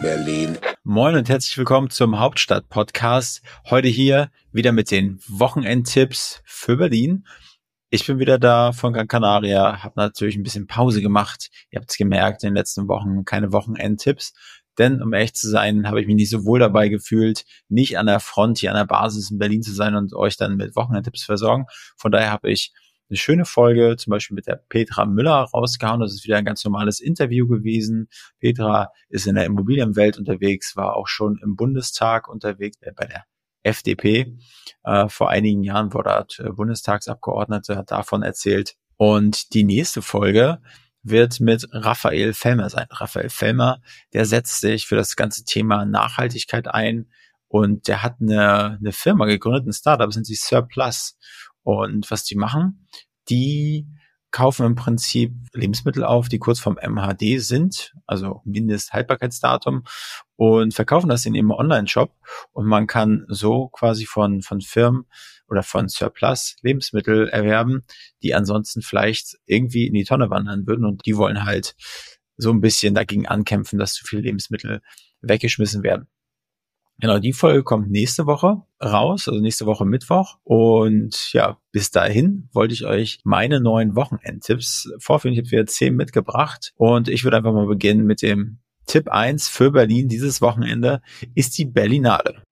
Berlin. Moin und herzlich willkommen zum Hauptstadt-Podcast. Heute hier wieder mit den Wochenendtipps für Berlin. Ich bin wieder da von Gran Canaria, habe natürlich ein bisschen Pause gemacht. Ihr habt es gemerkt, in den letzten Wochen keine Wochenendtipps. Denn um ehrlich zu sein, habe ich mich nicht so wohl dabei gefühlt, nicht an der Front hier an der Basis in Berlin zu sein und euch dann mit Wochenendtipps versorgen. Von daher habe ich eine schöne Folge, zum Beispiel mit der Petra Müller rausgehauen. Das ist wieder ein ganz normales Interview gewesen. Petra ist in der Immobilienwelt unterwegs, war auch schon im Bundestag unterwegs, äh, bei der FDP. Äh, vor einigen Jahren war dort äh, Bundestagsabgeordnete, hat davon erzählt. Und die nächste Folge wird mit Raphael Fellmer sein. Raphael Fellmer, der setzt sich für das ganze Thema Nachhaltigkeit ein und der hat eine, eine Firma gegründet, ein Startup, sind sie Surplus. Und was die machen, die kaufen im Prinzip Lebensmittel auf, die kurz vom MHD sind, also Mindesthaltbarkeitsdatum, und verkaufen das in ihrem Online-Shop. Und man kann so quasi von, von Firmen oder von Surplus Lebensmittel erwerben, die ansonsten vielleicht irgendwie in die Tonne wandern würden. Und die wollen halt so ein bisschen dagegen ankämpfen, dass zu viele Lebensmittel weggeschmissen werden. Genau, die Folge kommt nächste Woche raus, also nächste Woche Mittwoch. Und ja, bis dahin wollte ich euch meine neuen Wochenendtipps vorführen. Ich habe wieder zehn mitgebracht und ich würde einfach mal beginnen mit dem Tipp eins für Berlin dieses Wochenende ist die Berlinale.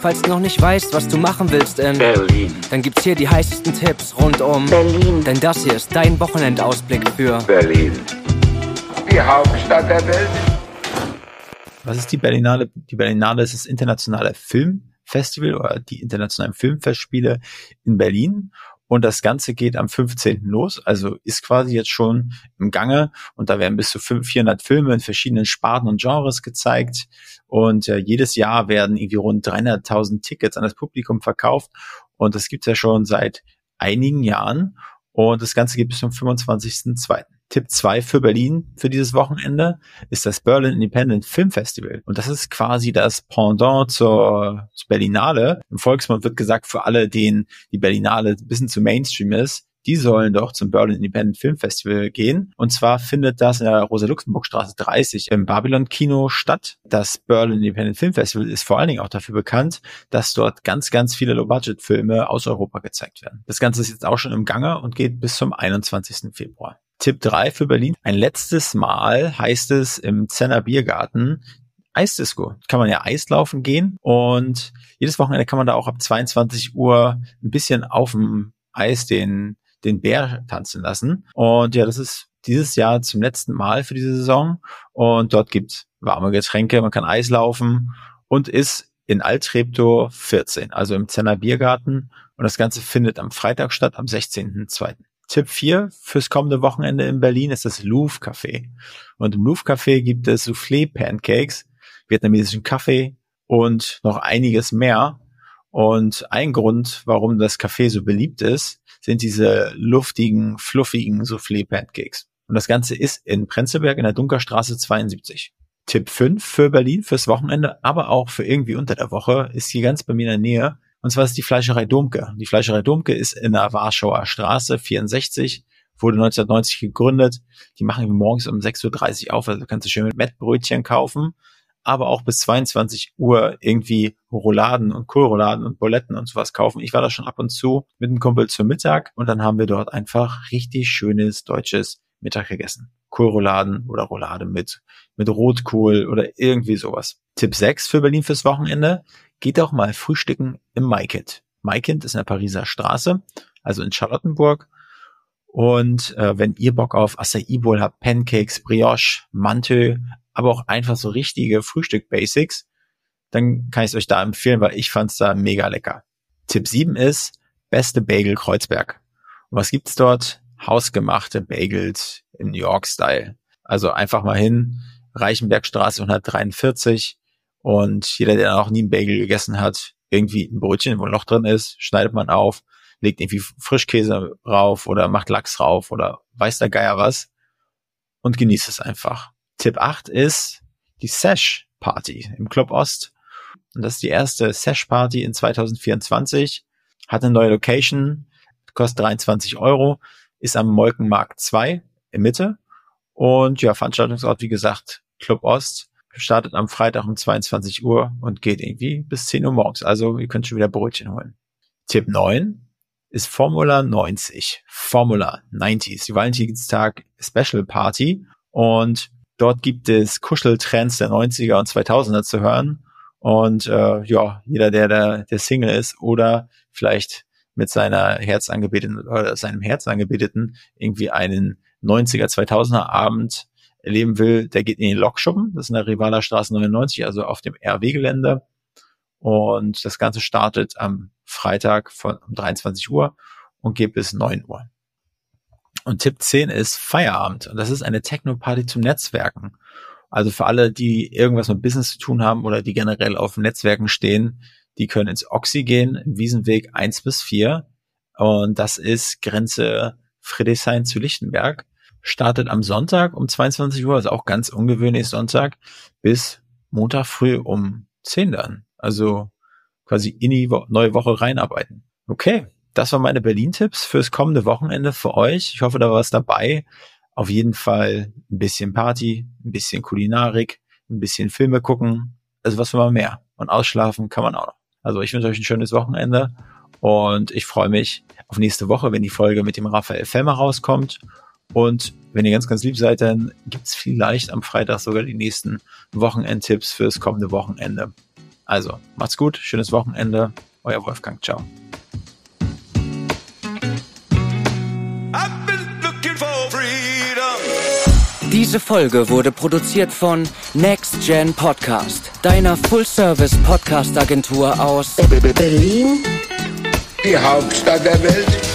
Falls du noch nicht weißt, was du machen willst in Berlin, dann gibt's hier die heißesten Tipps rund um Berlin. Denn das hier ist dein Wochenendausblick für Berlin. Die Hauptstadt der Welt. Was ist die Berlinale? Die Berlinale ist das internationale Filmfestival oder die internationalen Filmfestspiele in Berlin. Und das Ganze geht am 15. los, also ist quasi jetzt schon im Gange. Und da werden bis zu 400 Filme in verschiedenen Sparten und Genres gezeigt. Und äh, jedes Jahr werden irgendwie rund 300.000 Tickets an das Publikum verkauft. Und das gibt's ja schon seit einigen Jahren. Und das Ganze geht bis zum 25.02. Tipp 2 für Berlin für dieses Wochenende ist das Berlin Independent Film Festival. Und das ist quasi das Pendant zur, zur Berlinale. Im Volksmund wird gesagt, für alle, denen die Berlinale ein bisschen zu Mainstream ist, die sollen doch zum Berlin Independent Film Festival gehen. Und zwar findet das in der Rosa-Luxemburg-Straße 30 im Babylon-Kino statt. Das Berlin Independent Film Festival ist vor allen Dingen auch dafür bekannt, dass dort ganz, ganz viele Low-Budget-Filme aus Europa gezeigt werden. Das Ganze ist jetzt auch schon im Gange und geht bis zum 21. Februar. Tipp 3 für Berlin. Ein letztes Mal heißt es im Zenner Biergarten Eisdisco. Kann man ja Eislaufen gehen und jedes Wochenende kann man da auch ab 22 Uhr ein bisschen auf dem Eis den, den Bär tanzen lassen. Und ja, das ist dieses Jahr zum letzten Mal für diese Saison und dort gibt's warme Getränke, man kann Eislaufen und ist in Altreptow 14, also im Zenner Biergarten und das Ganze findet am Freitag statt, am 16.02. Tipp 4 fürs kommende Wochenende in Berlin ist das Louvre Café. Und im Louvre Café gibt es Soufflé Pancakes, vietnamesischen Kaffee und noch einiges mehr. Und ein Grund, warum das Café so beliebt ist, sind diese luftigen, fluffigen Soufflé Pancakes. Und das Ganze ist in Prenzlberg in der Dunkerstraße 72. Tipp 5 für Berlin fürs Wochenende, aber auch für irgendwie unter der Woche, ist hier ganz bei mir in der Nähe und zwar ist die Fleischerei Domke. Die Fleischerei Domke ist in der Warschauer Straße 64, wurde 1990 gegründet. Die machen morgens um 6.30 Uhr auf, also kannst du schön mit Mettbrötchen kaufen, aber auch bis 22 Uhr irgendwie Rouladen und Kohlrouladen und Buletten und sowas kaufen. Ich war da schon ab und zu mit einem Kumpel zum Mittag und dann haben wir dort einfach richtig schönes deutsches Mittag gegessen. Kohlrouladen oder Roulade mit, mit Rotkohl oder irgendwie sowas. Tipp 6 für Berlin fürs Wochenende geht auch mal frühstücken im Maikind. Maikind ist in der Pariser Straße, also in Charlottenburg. Und äh, wenn ihr Bock auf Acai Bowl habt, Pancakes, Brioche, Mantel, aber auch einfach so richtige Frühstück-Basics, dann kann ich es euch da empfehlen, weil ich fand's da mega lecker. Tipp 7 ist beste Bagel Kreuzberg. Und was gibt's dort? Hausgemachte Bagels im New York-Style. Also einfach mal hin, Reichenbergstraße 143, und jeder, der noch nie einen Bagel gegessen hat, irgendwie ein Brötchen, wo ein Loch drin ist, schneidet man auf, legt irgendwie Frischkäse rauf oder macht Lachs rauf oder weiß der Geier was und genießt es einfach. Tipp 8 ist die Sesh Party im Club Ost. Und das ist die erste Sesh Party in 2024. Hat eine neue Location, kostet 23 Euro, ist am Molkenmarkt 2 in Mitte Und ja, Veranstaltungsort, wie gesagt, Club Ost startet am Freitag um 22 Uhr und geht irgendwie bis 10 Uhr morgens. Also ihr könnt schon wieder Brötchen holen. Tipp 9 ist Formula 90. Formula 90 ist die Valentinstag Special Party und dort gibt es Kuscheltrends der 90er und 2000er zu hören. Und äh, ja, jeder, der, der, der Single ist oder vielleicht mit seiner Herzangebeteten oder seinem Herzangebeteten irgendwie einen 90er, 2000er Abend erleben will, der geht in den Lokschuppen, das ist in der Rivaler Straße 99, also auf dem RW-Gelände. Und das Ganze startet am Freitag von um 23 Uhr und geht bis 9 Uhr. Und Tipp 10 ist Feierabend. Und das ist eine Techno-Party zum Netzwerken. Also für alle, die irgendwas mit Business zu tun haben oder die generell auf Netzwerken stehen, die können ins Oxy gehen, im Wiesenweg 1 bis 4. Und das ist Grenze Friedrichshain zu Lichtenberg startet am Sonntag um 22 Uhr, also auch ganz ungewöhnlich Sonntag, bis Montag früh um 10 dann. Also quasi in die neue Woche reinarbeiten. Okay, das waren meine Berlin-Tipps fürs kommende Wochenende für euch. Ich hoffe, da war was dabei. Auf jeden Fall ein bisschen Party, ein bisschen Kulinarik, ein bisschen Filme gucken. Also was will man mehr? Und ausschlafen kann man auch noch. Also ich wünsche euch ein schönes Wochenende und ich freue mich auf nächste Woche, wenn die Folge mit dem Raphael Fellmer rauskommt. Und wenn ihr ganz, ganz lieb seid, dann gibt's vielleicht am Freitag sogar die nächsten Wochenendtipps fürs kommende Wochenende. Also, macht's gut, schönes Wochenende, euer Wolfgang, ciao. Diese Folge wurde produziert von Next Gen Podcast, deiner Full-Service-Podcast-Agentur aus Berlin, die Hauptstadt der Welt.